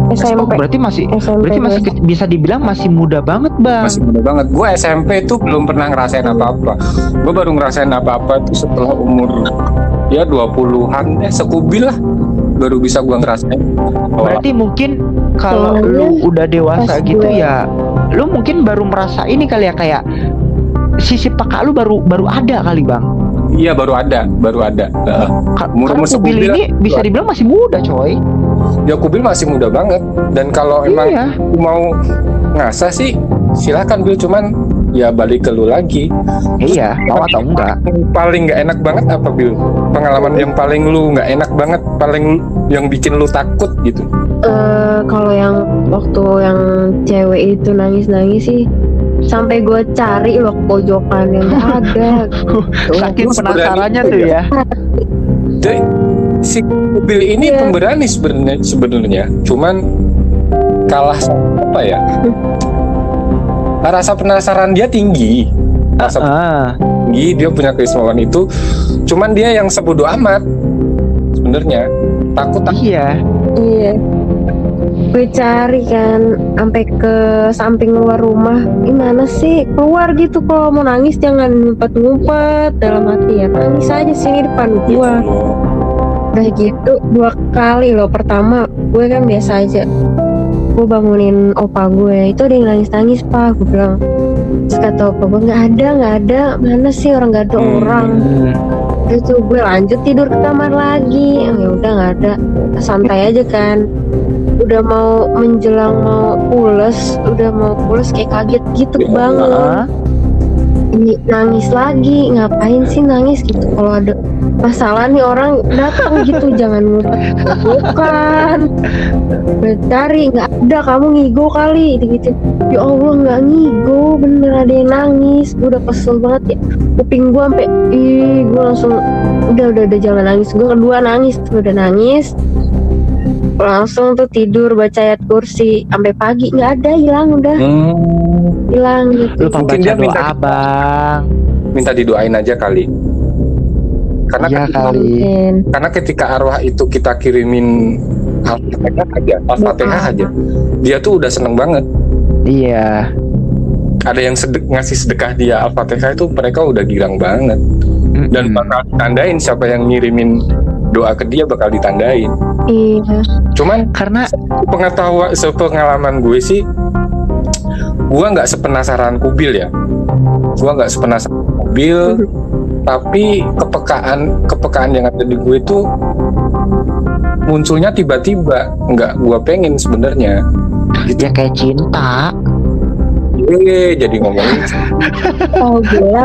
Speaker 1: Oh,
Speaker 3: SMP,
Speaker 1: berarti masih
Speaker 3: SMP
Speaker 1: berarti masih
Speaker 3: gue.
Speaker 1: ke- bisa dibilang masih muda banget bang.
Speaker 2: Masih muda banget. Gue SMP tuh belum pernah ngerasain apa-apa. Gue baru ngerasain apa-apa tuh setelah umur ya 20-an eh sekubil lah baru bisa gue ngerasain. Oh,
Speaker 1: Berarti mungkin kalau lu udah dewasa
Speaker 3: pas
Speaker 1: gitu
Speaker 3: gue-
Speaker 1: ya, lu mungkin baru merasa ini kali ya kayak sisi peka lu baru baru ada kali bang.
Speaker 2: Iya baru ada, baru ada. Heeh.
Speaker 1: Ka-
Speaker 2: Umur-
Speaker 1: kubil ini
Speaker 2: lah.
Speaker 1: bisa dibilang masih muda coy.
Speaker 2: ya kubil masih muda banget. Dan kalau emang
Speaker 1: Iya.
Speaker 2: lu mau ngasah sih silakan Bill cuman ya balik ke lu lagi.
Speaker 1: Iya, mau atau enggak?
Speaker 2: Paling nggak enak banget apa Bill? Pengalaman yang paling lu nggak enak banget, paling yang bikin lu takut gitu.
Speaker 3: Eh, kalau yang waktu yang cewek itu nangis-nangis sih sampai gue cari loh pojokan yang ada.
Speaker 1: Saking penasarannya
Speaker 2: itu
Speaker 1: tuh
Speaker 2: ya.
Speaker 1: ya.
Speaker 2: Jadi si Bill ini
Speaker 3: Iya.
Speaker 2: pemberani sebenarnya sebenarnya, cuman kalah apa ya? Rasa penasaran dia tinggi. Rasa
Speaker 1: Ah,
Speaker 2: tinggi, dia punya keistimewaan itu. Cuman dia yang sebodoh amat sebenarnya. Takut takut
Speaker 3: Iya. Gue cari kan sampai ke samping luar rumah. Gimana sih keluar gitu kalau mau nangis jangan ngumpet-ngumpet dalam hati ya. Nangis aja sini depan gua. Udah gitu dua kali loh. Pertama gue kan biasa aja. Gue bangunin opa gue itu ada yang nangis-nangis pak. Gue bilang. Terus kata opa gue nggak ada nggak ada. Mana sih orang nggak ada
Speaker 2: Hmm.
Speaker 3: orang. Tuh gue lanjut tidur ke kamar lagi. Ya udah nggak ada. Santai aja kan. Udah mau menjelang mau pules, udah mau pules kayak kaget gitu
Speaker 2: Ya,
Speaker 3: bangun.
Speaker 1: ah.
Speaker 3: Ini nangis lagi, ngapain sih nangis gitu? Kalau ada masalah nih orang datang gitu, jangan ngumpet bukan. Cari nggak ada, kamu ngigo kali gitu. Ya Allah nggak ngigo, bener ada yang nangis. Gue udah kesel banget ya. Kuping gue sampai, ih gue langsung udah udah udah jangan nangis. Gue kedua nangis, gue udah nangis. Langsung tuh tidur baca ayat kursi sampai pagi nggak ada hilang udah
Speaker 2: Hmm,
Speaker 3: hilang gitu.
Speaker 2: Mungkin
Speaker 1: baca
Speaker 2: dia
Speaker 1: doa
Speaker 2: minta-
Speaker 1: bang.
Speaker 2: minta didoain aja kali. Karena
Speaker 1: Iya
Speaker 2: ketika,
Speaker 1: kali.
Speaker 2: Karena ketika arwah itu kita kirimin al-fatihah aja, al-fatihah aja, dia tuh udah seneng banget.
Speaker 1: Iya.
Speaker 2: Ada yang sedek, ngasih sedekah dia al-fatihah itu mereka udah girang banget. Dan bakal ditandain siapa yang ngirimin doa ke dia bakal ditandain.
Speaker 3: Iya.
Speaker 2: Cuman
Speaker 1: karena
Speaker 2: pengetahuan sepengalaman gue sih gue nggak sepenasaran kubil ya gue nggak sepenasaran kubil tapi kepekaan kepekaan yang ada di gue itu munculnya tiba-tiba nggak gue pengen sebenarnya
Speaker 1: ya kayak cinta.
Speaker 2: Eh jadi ngomongin
Speaker 3: Oh gila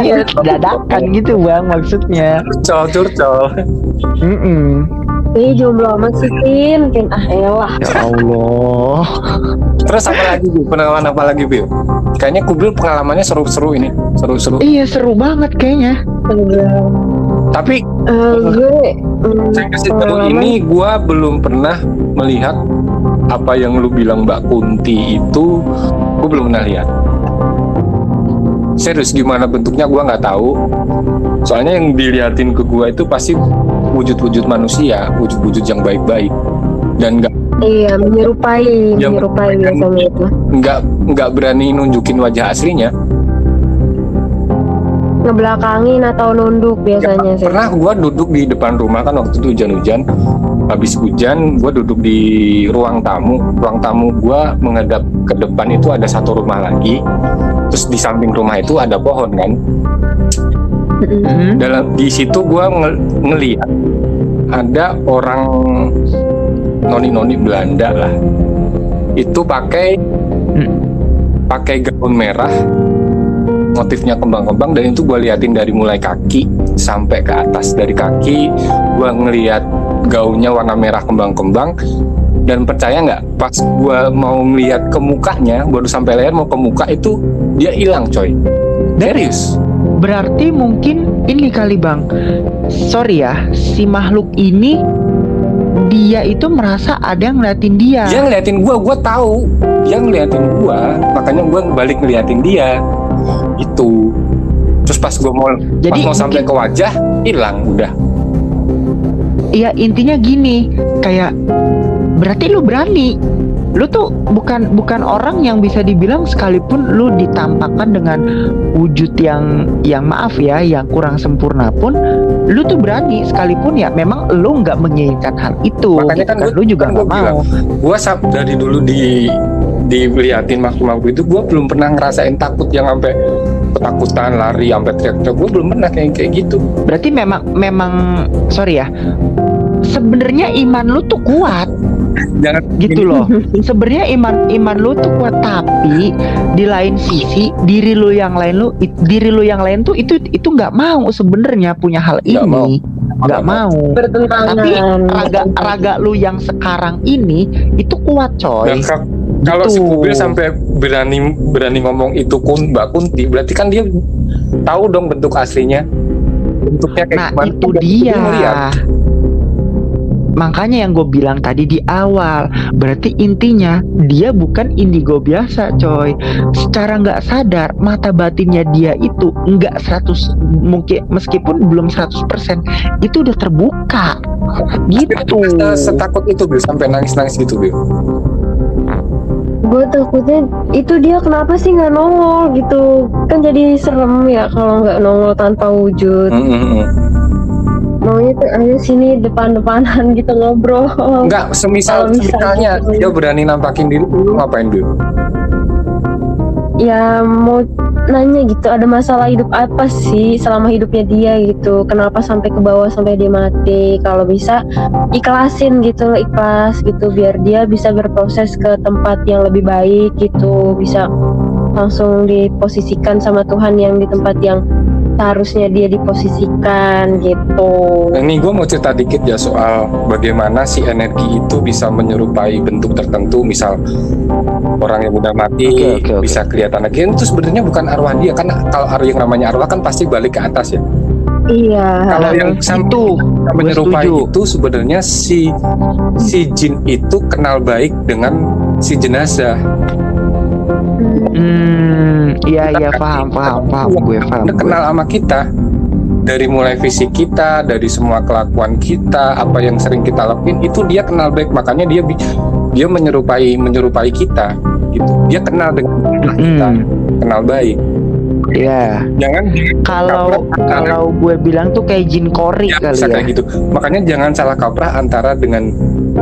Speaker 1: Iya, dadakan gitu bang maksudnya.
Speaker 2: curcol curcol
Speaker 1: Mm-mm.
Speaker 3: Ini jomblo amat sih Tin Tin ah elah
Speaker 1: Ya Allah.
Speaker 2: terus apa lagi Bu? pengalaman apa lagi Bil? kayaknya kubil pengalamannya seru-seru ini seru-seru
Speaker 1: Iya seru banget kayaknya.
Speaker 2: tapi
Speaker 3: Eh, Gue mm,
Speaker 2: saya kasih tahu ini gua belum pernah melihat apa yang lu bilang Mbak Kunti itu gua belum pernah lihat. Serius gimana bentuknya gua nggak tahu. Soalnya yang diliatin ke gua itu pasti wujud-wujud manusia wujud-wujud yang baik-baik. Dan nggak
Speaker 3: Iya menyerupai
Speaker 2: Ya,
Speaker 3: Menyerupai biasanya itu
Speaker 2: nggak nggak berani nunjukin wajah aslinya.
Speaker 3: Ngebelakangin atau nunduk biasanya sih.
Speaker 2: pernah gua duduk di depan rumah kan waktu itu hujan-hujan habis hujan gue duduk di ruang tamu ruang tamu gue menghadap ke depan itu ada satu rumah lagi terus di samping rumah itu ada pohon kan
Speaker 3: Mm-mm.
Speaker 1: Mhm.
Speaker 2: dalam di situ gue nge- ngeliat ada orang noni-noni Belanda lah itu pakai
Speaker 1: Hmm.
Speaker 2: pakai gaun merah motifnya kembang-kembang dan itu gue liatin dari mulai kaki sampai ke atas. Dari kaki gue ngeliat gaunnya warna merah kembang-kembang. Dan percaya nggak pas gue mau ngeliat ke mukanya baru sampai leher mau ke muka itu dia hilang coy. Serius.
Speaker 1: Berarti mungkin ini kali bang. Sorry ya Si makhluk ini Dia itu merasa ada yang ngeliatin dia.
Speaker 2: Dia ngeliatin gua gua tahu. Dia ngeliatin gua makanya gua balik ngeliatin dia itu terus pas gua mau
Speaker 1: Jadi
Speaker 2: pas mau sampai ke wajah hilang udah.
Speaker 1: Iya intinya gini Kayak Berarti lu berani. Lu tuh bukan bukan orang yang bisa dibilang sekalipun lu ditampakkan dengan wujud yang yang maaf ya yang kurang sempurna pun lu tuh berani sekalipun ya memang lu nggak menginginkan hal itu.
Speaker 2: Makanya
Speaker 1: gitu
Speaker 2: kan gua-
Speaker 1: lu juga
Speaker 2: kan
Speaker 1: nggak
Speaker 2: gua
Speaker 1: mau.
Speaker 2: sab- dari dulu di diliatin makhluk-makhluk itu gua belum pernah ngerasain takut yang sampai ketakutan lari sampai teriak-teriak. Gua belum pernah kayak kayak gitu.
Speaker 1: Berarti memang memang sorry ya sebenarnya iman lu tuh kuat.
Speaker 2: Jangan
Speaker 1: gitu loh. Sebenarnya iman iman lu tuh kuat tapi di lain sisi diri lu yang lain lu it- diri lu yang lain tuh itu itu nggak mau sebenarnya punya hal
Speaker 2: mau.
Speaker 1: ini. nggak mau.
Speaker 3: bertentangan.
Speaker 1: Tapi raga raga lu yang sekarang ini itu kuat coy
Speaker 2: ka- kalau si
Speaker 1: Gitu.
Speaker 2: Kubil sampai berani berani ngomong itu kun Mbak Kunti, berarti kan dia tahu dong bentuk aslinya. Bentuknya kayak
Speaker 1: nah
Speaker 2: gimana.
Speaker 1: itu dia makanya yang gue bilang tadi di awal berarti intinya dia bukan indigo biasa coy secara nggak sadar mata batinnya dia itu nggak 100 mungkin meskipun belum 100% itu udah terbuka gitu
Speaker 2: Se- Setakut itu Bil, sampai nangis-nangis gitu Bil.
Speaker 3: Gue takutnya itu dia kenapa sih nggak nongol gitu kan jadi serem ya kalau nggak nongol tanpa wujud
Speaker 2: Mm,
Speaker 3: maunya tuh ayo sini depan-depanan gitu ngobrol
Speaker 2: Enggak, semisal misalnya
Speaker 3: gitu.
Speaker 2: dia berani nampakin diri, lu ngapain Bil?
Speaker 3: Ya mau nanya gitu ada masalah hidup apa sih selama hidupnya dia gitu? Kenapa sampai ke bawah sampai dia mati? Kalau bisa ikhlasin gitu ikhlas gitu biar dia bisa berproses ke tempat yang lebih baik gitu. Bisa langsung diposisikan sama Tuhan yang di tempat yang seharusnya dia diposisikan gitu
Speaker 2: Nah, ini gue mau cerita dikit ya soal bagaimana si energi itu bisa menyerupai bentuk tertentu, misal orang yang udah mati
Speaker 1: Oke, oke, oke.
Speaker 2: bisa kelihatan lagi. Itu sebenarnya bukan arwah dia, karena kalau arwah yang namanya arwah kan pasti balik ke atas ya.
Speaker 3: iya
Speaker 2: Kalau yang
Speaker 1: itu gue
Speaker 2: menyerupai
Speaker 1: setuju
Speaker 2: itu sebenarnya si si jin itu kenal baik dengan si jenazah.
Speaker 1: Hmm iya iya paham paham paham gue paham
Speaker 2: kenal sama kita dari mulai fisik kita, dari semua kelakuan kita, apa yang sering kita lakuin itu dia kenal baik. Makanya dia dia menyerupai menyerupai kita gitu. Dia kenal dengan kita,
Speaker 1: Hmm,
Speaker 2: kenal baik.
Speaker 1: Iya.
Speaker 2: Jangan
Speaker 1: Kalau kalau gue bilang tuh kayak jin kori
Speaker 2: ya,
Speaker 1: kali
Speaker 2: bisa
Speaker 1: ya.
Speaker 2: kayak gitu. Makanya jangan salah kaprah antara dengan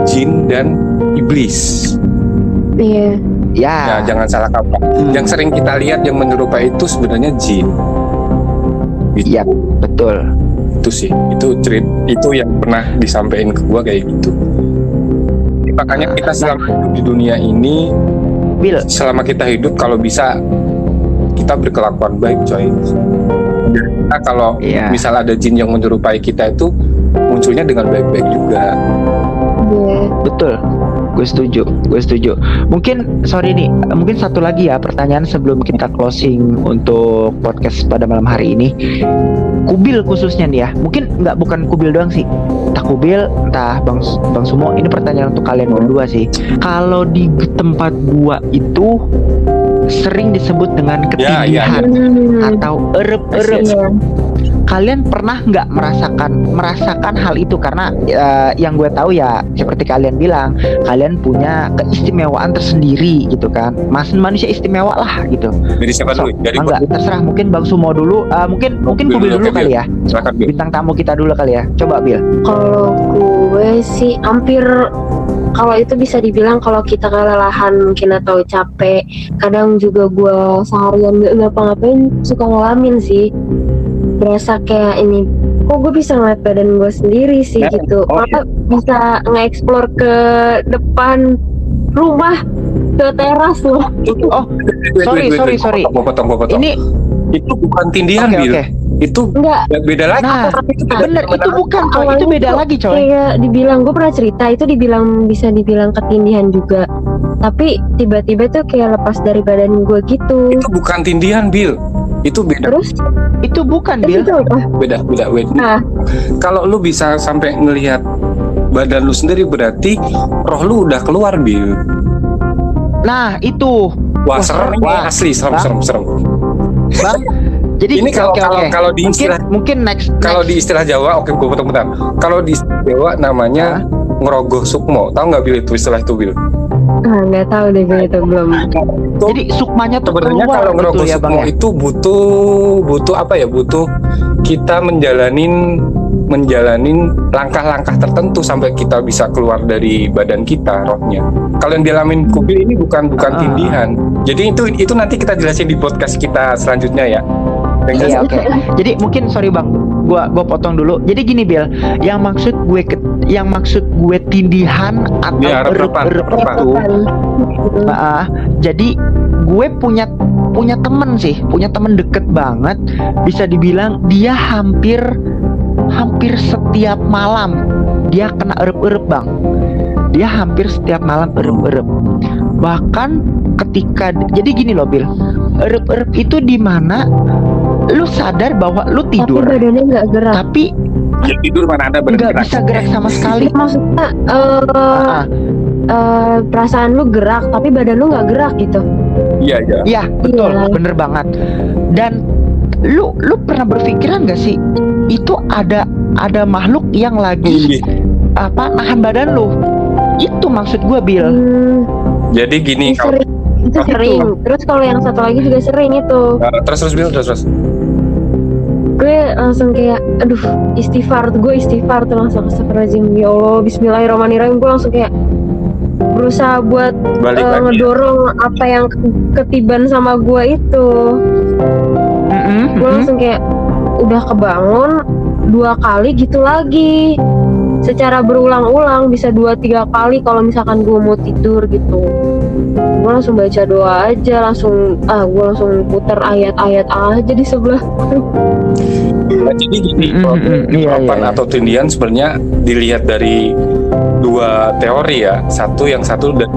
Speaker 2: jin dan iblis.
Speaker 3: iya
Speaker 1: Ya.
Speaker 2: Ya, jangan salah kaprah.
Speaker 1: Hmm,
Speaker 2: Yang sering kita lihat yang menyerupai itu sebenarnya jin. Gitu.
Speaker 1: Iya, betul.
Speaker 2: itu sih itu cerit itu yang pernah disampaikan ke gua kayak gitu makanya kita selama hidup di dunia ini
Speaker 1: Bil,
Speaker 2: selama kita hidup kalau bisa kita berkelakuan baik coy Dan kita kalau
Speaker 1: Iya.
Speaker 2: misal ada jin yang menyerupai kita itu munculnya dengan baik-baik juga
Speaker 3: iya
Speaker 1: betul. Gue setuju, gue setuju. Mungkin sorry nih, mungkin satu lagi ya pertanyaan sebelum kita closing untuk podcast pada malam hari ini. Kubil khususnya nih ya, mungkin nggak bukan kubil doang sih. Entah kubil, entah bang bang Sumo. Ini pertanyaan untuk kalian berdua sih. Kalau di tempat gua itu sering disebut dengan
Speaker 2: Ya, ya,
Speaker 1: ketindihan
Speaker 3: Hmm,
Speaker 1: atau erep-erep.
Speaker 3: iya.
Speaker 1: Kalian pernah nggak merasakan merasakan hal itu? Karena uh, yang gue tahu ya seperti kalian bilang kalian punya keistimewaan tersendiri gitu kan. Mas manusia istimewa lah gitu.
Speaker 2: Dari siapa
Speaker 1: So,
Speaker 2: dulu? Dari
Speaker 1: enggak terserah mungkin bang Sumo dulu. Uh, mungkin mungkin
Speaker 2: Bil
Speaker 1: Kubil
Speaker 2: dulu,
Speaker 1: dulu kali
Speaker 2: Bil.
Speaker 1: ya.
Speaker 2: Silakan Bil.
Speaker 1: bintang tamu kita dulu kali ya. Coba Bil.
Speaker 3: Kalau gue sih hampir kalau itu bisa dibilang kalau kita kelelahan mungkin atau capek kadang juga gue seharian nggak ngapa-ngapain suka ngalamin sih berasa kayak ini kok gue bisa ngeliat badan gue sendiri sih
Speaker 2: Nah,
Speaker 3: gitu
Speaker 2: oh
Speaker 3: apa bisa nge-explore ke depan rumah ke teras loh
Speaker 1: oh Sorry,
Speaker 2: wait, wait,
Speaker 1: sorry,
Speaker 2: wait.
Speaker 1: sorry.
Speaker 2: Potong, potong, potong.
Speaker 1: ini
Speaker 2: itu bukan tindihan Bil.
Speaker 1: oke
Speaker 2: Itu
Speaker 3: enggak
Speaker 2: beda lagi.
Speaker 1: nah bener itu bukan coy itu beda
Speaker 3: tuh
Speaker 1: lagi coy
Speaker 3: kayak dibilang gue pernah cerita itu dibilang bisa dibilang ketindihan juga tapi tiba-tiba tuh kayak lepas dari badan gue gitu
Speaker 2: Itu bukan tindihan Bil. Itu beda,
Speaker 3: terus
Speaker 1: itu bukan
Speaker 3: terus
Speaker 1: Bil
Speaker 3: itu apa
Speaker 2: beda, beda. Wait.
Speaker 3: nah
Speaker 2: Kalau lu bisa sampai ngelihat badan lu sendiri berarti roh lu udah keluar Bil.
Speaker 1: nah itu
Speaker 2: Wah,
Speaker 1: Wah,
Speaker 2: serem ini
Speaker 1: wah.
Speaker 2: asli, serem,
Speaker 1: Bang.
Speaker 2: serem, serem.
Speaker 1: bang jadi
Speaker 2: Ini kalau kalau kalau di
Speaker 1: mungkin
Speaker 2: istilah
Speaker 1: mungkin next
Speaker 2: kalau
Speaker 1: next.
Speaker 2: di istilah Jawa, oke gue potong bentar. Kalau di istilah Jawa namanya ngerogoh sukmo. Tahu nggak Bil itu istilah itu Bil?
Speaker 3: Ah nggak tahu deh gue itu belum
Speaker 1: jadi sukmanya tuh
Speaker 2: Sebenarnya
Speaker 1: keluar
Speaker 2: kalau
Speaker 1: gitu
Speaker 2: ngerogoh
Speaker 1: ya bang ya
Speaker 2: itu butuh butuh apa ya? Butuh kita menjalanin menjalanin langkah-langkah tertentu sampai kita bisa keluar dari badan kita rohnya. Kalau yang dialamin kubil ini bukan bukan
Speaker 1: Ah.
Speaker 2: tindihan. Jadi itu itu nanti kita jelasin di podcast kita selanjutnya ya.
Speaker 1: Iya oke. Jadi mungkin sorry bang, gua gua potong dulu. Jadi gini Bill, yang maksud gue ke, yang maksud gue tindihan atau
Speaker 2: rep-repan,
Speaker 1: erup
Speaker 2: rep-repan.
Speaker 1: itu, ah, jadi gue punya punya temen sih, punya temen deket banget. Bisa dibilang dia hampir hampir setiap malam dia kena erup-erup bang. Dia hampir setiap malam erup-erup. Bahkan ketika jadi gini loh Bill, erup-erup itu di mana lu sadar bahwa lu
Speaker 3: tapi
Speaker 1: tidur
Speaker 3: badannya nggak gerak
Speaker 1: tapi
Speaker 2: Ya, tidur mana ada
Speaker 1: nggak bisa gerak sama sekali.
Speaker 3: maksudnya eh,
Speaker 1: Ah,
Speaker 3: eh, perasaan lu gerak tapi badan lu nggak gerak gitu
Speaker 2: Iya, iya.
Speaker 1: Iya betul,
Speaker 3: Iya.
Speaker 1: bener banget. Dan lu lu pernah berpikiran gak sih itu ada ada makhluk yang lagi
Speaker 2: Iya.
Speaker 1: apa nahan badan lu? Itu maksud gue Bill.
Speaker 3: Hmm,
Speaker 2: Jadi gini kalau
Speaker 3: sering itu sering terus kalau yang satu lagi juga sering itu
Speaker 2: Nah, terus terus Bil, terus terus.
Speaker 3: Gue langsung kayak aduh istighfar gue istighfar tuh langsung astagfirullahaladzim ya Allah Bismillahirrahmanirrahim gue langsung kayak berusaha buat
Speaker 2: Balik lagi. ya.
Speaker 3: ngedorong apa yang ke- ketiban sama gue itu
Speaker 1: Mm-mm,
Speaker 3: gue
Speaker 1: mm-mm.
Speaker 3: langsung kayak udah kebangun dua kali gitu lagi secara berulang-ulang bisa dua tiga kali kalau misalkan gue mau tidur gitu gue langsung baca doa aja langsung ah gue langsung putar ayat-ayat aja di sebelah
Speaker 2: Nah, jadi gini,
Speaker 1: Mm,
Speaker 2: kalau
Speaker 1: mm, mm, iya, iya,
Speaker 2: atau tindihan sebenarnya dilihat dari dua teori ya. Satu yang satu dari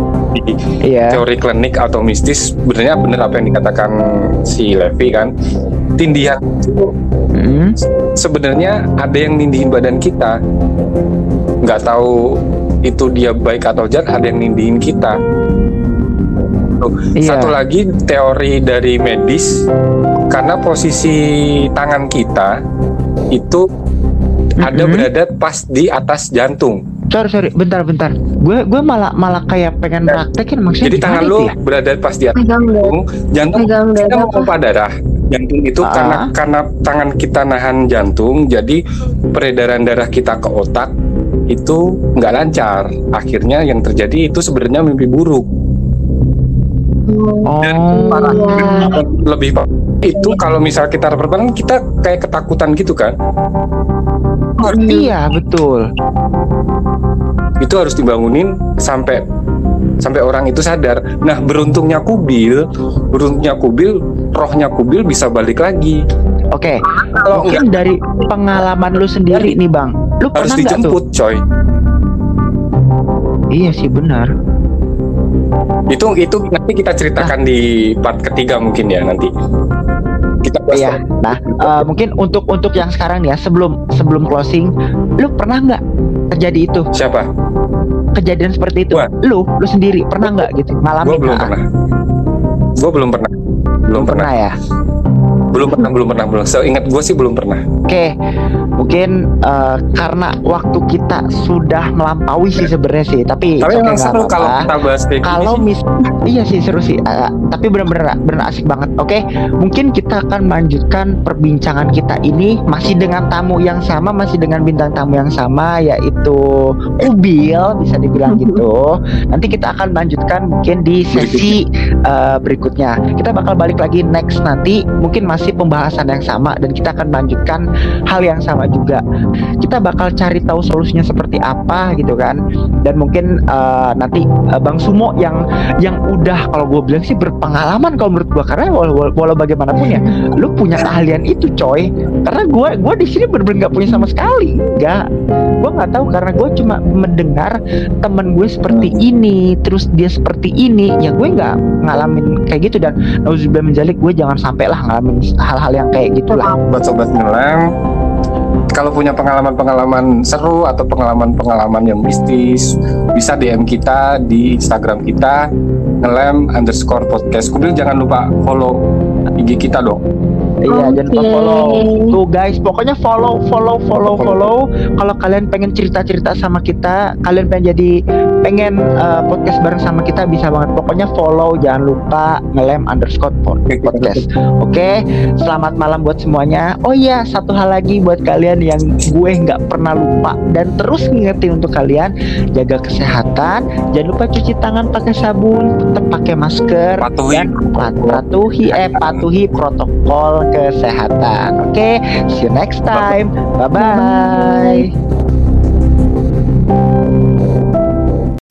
Speaker 1: Iya.
Speaker 2: teori klinik atau mistis, sebenarnya benar apa yang dikatakan si Levi kan. Tindihan itu
Speaker 1: Mm-mm.
Speaker 2: sebenarnya ada yang nindihin badan kita. Nggak tahu itu dia baik atau jahat, ada yang nindihin kita. Tuh,
Speaker 1: Iya.
Speaker 2: Satu lagi teori dari medis karena posisi tangan kita itu ada
Speaker 1: Mhm.
Speaker 2: berada pas di atas jantung.
Speaker 1: Sorry sorry, bentar bentar. Gue gue malah malah kayak pengen praktekin maksudnya.
Speaker 2: Jadi tangan lu
Speaker 1: ya?
Speaker 2: berada pas di atas jantung, jantung
Speaker 3: pegang
Speaker 2: kita
Speaker 3: dada
Speaker 2: memompa darah. Jantung itu
Speaker 1: Ah.
Speaker 2: karena karena tangan kita nahan jantung, jadi peredaran darah kita ke otak itu nggak lancar. Akhirnya yang terjadi itu sebenarnya mimpi buruk.
Speaker 1: Oh.
Speaker 2: parah.
Speaker 3: Iya.
Speaker 2: Lebih itu kalau misal kita reperban kita kayak ketakutan gitu kan.
Speaker 1: Iya betul.
Speaker 2: itu harus dibangunin sampai sampai orang itu sadar. Nah, beruntungnya Kubil, beruntungnya Kubil, rohnya Kubil bisa balik lagi.
Speaker 1: Oke.
Speaker 2: Kalau
Speaker 1: Mungkin dari pengalaman lu sendiri nih bang, lu
Speaker 2: harus
Speaker 1: pernah nggak tuh?
Speaker 2: dijemput, coy.
Speaker 1: Iya sih benar.
Speaker 2: Itu itu nanti kita ceritakan di part ketiga mungkin ya nanti. Kita bahas
Speaker 1: Iya. Nah, eh, mungkin untuk untuk yang sekarang ya, sebelum sebelum closing, lu pernah nggak terjadi itu?
Speaker 2: siapa?
Speaker 1: Kejadian seperti itu?
Speaker 2: Gua.
Speaker 1: Lu, lu sendiri pernah nggak gitu? Ngalamin
Speaker 2: Gue belum pernah. Gue belum pernah. Belum
Speaker 1: Belum
Speaker 2: pernah.
Speaker 1: pernah ya.
Speaker 2: Belum pernah, belum pernah, belum. Seingat gue sih belum pernah.
Speaker 1: Oke, mungkin eh, karena waktu kita sudah melampaui sih sebenarnya sih, tapi
Speaker 2: Tapi
Speaker 1: nggak
Speaker 2: seru kalau kita bahas kayak gini
Speaker 1: Kalau
Speaker 2: sih.
Speaker 1: mis, iya sih seru sih, Eh, tapi benar-benar benar asik banget. Oke, mungkin kita akan melanjutkan perbincangan kita ini masih dengan tamu yang sama, masih dengan bintang tamu yang sama, yaitu Ubil, bisa dibilang gitu. Nanti kita akan lanjutkan mungkin di sesi eh, berikutnya. Kita bakal balik lagi next nanti, mungkin masih pembahasan yang sama dan kita akan melanjutkan hal yang sama juga. Kita bakal cari tahu solusinya seperti apa gitu kan. Dan mungkin eh, nanti eh, Bang Sumo yang yang udah kalau gue bilang sih berpengalaman kalau menurut gue karena walau, walau, bagaimanapun ya lu punya keahlian itu coy. Karena gue gue di sini bener-bener nggak punya sama sekali. Nggak. Gue nggak tahu karena gue cuma mendengar temen gue seperti ini terus dia seperti ini. Ya gue nggak ngalamin kayak gitu. Dan nauzubillah menjalik gue jangan sampai lah ngalamin hal-hal yang kayak gitu lah
Speaker 2: buat sobat ngelem kalau punya pengalaman-pengalaman seru atau pengalaman-pengalaman yang mistis bisa DM kita di Instagram kita ngelem underscore podcast. Kubil jangan lupa follow IG kita dong
Speaker 1: Iya, jangan lupa follow. Tuh guys, pokoknya follow, follow, follow, follow. Kalau kalian pengen cerita-cerita sama kita, kalian pengen jadi pengen uh, podcast bareng sama kita bisa banget. Pokoknya follow, jangan lupa ngelem underscore pod- podcast. Oke, selamat malam buat semuanya. Oh iya, satu hal lagi buat kalian yang gue nggak pernah lupa dan terus ngingetin untuk kalian jaga kesehatan. Jangan lupa cuci tangan pakai sabun, tetap pakai masker,
Speaker 2: Patuhi
Speaker 1: dan pat- patuhi eh patuhi protokol kesehatan. Oke, see you next time. Bye bye.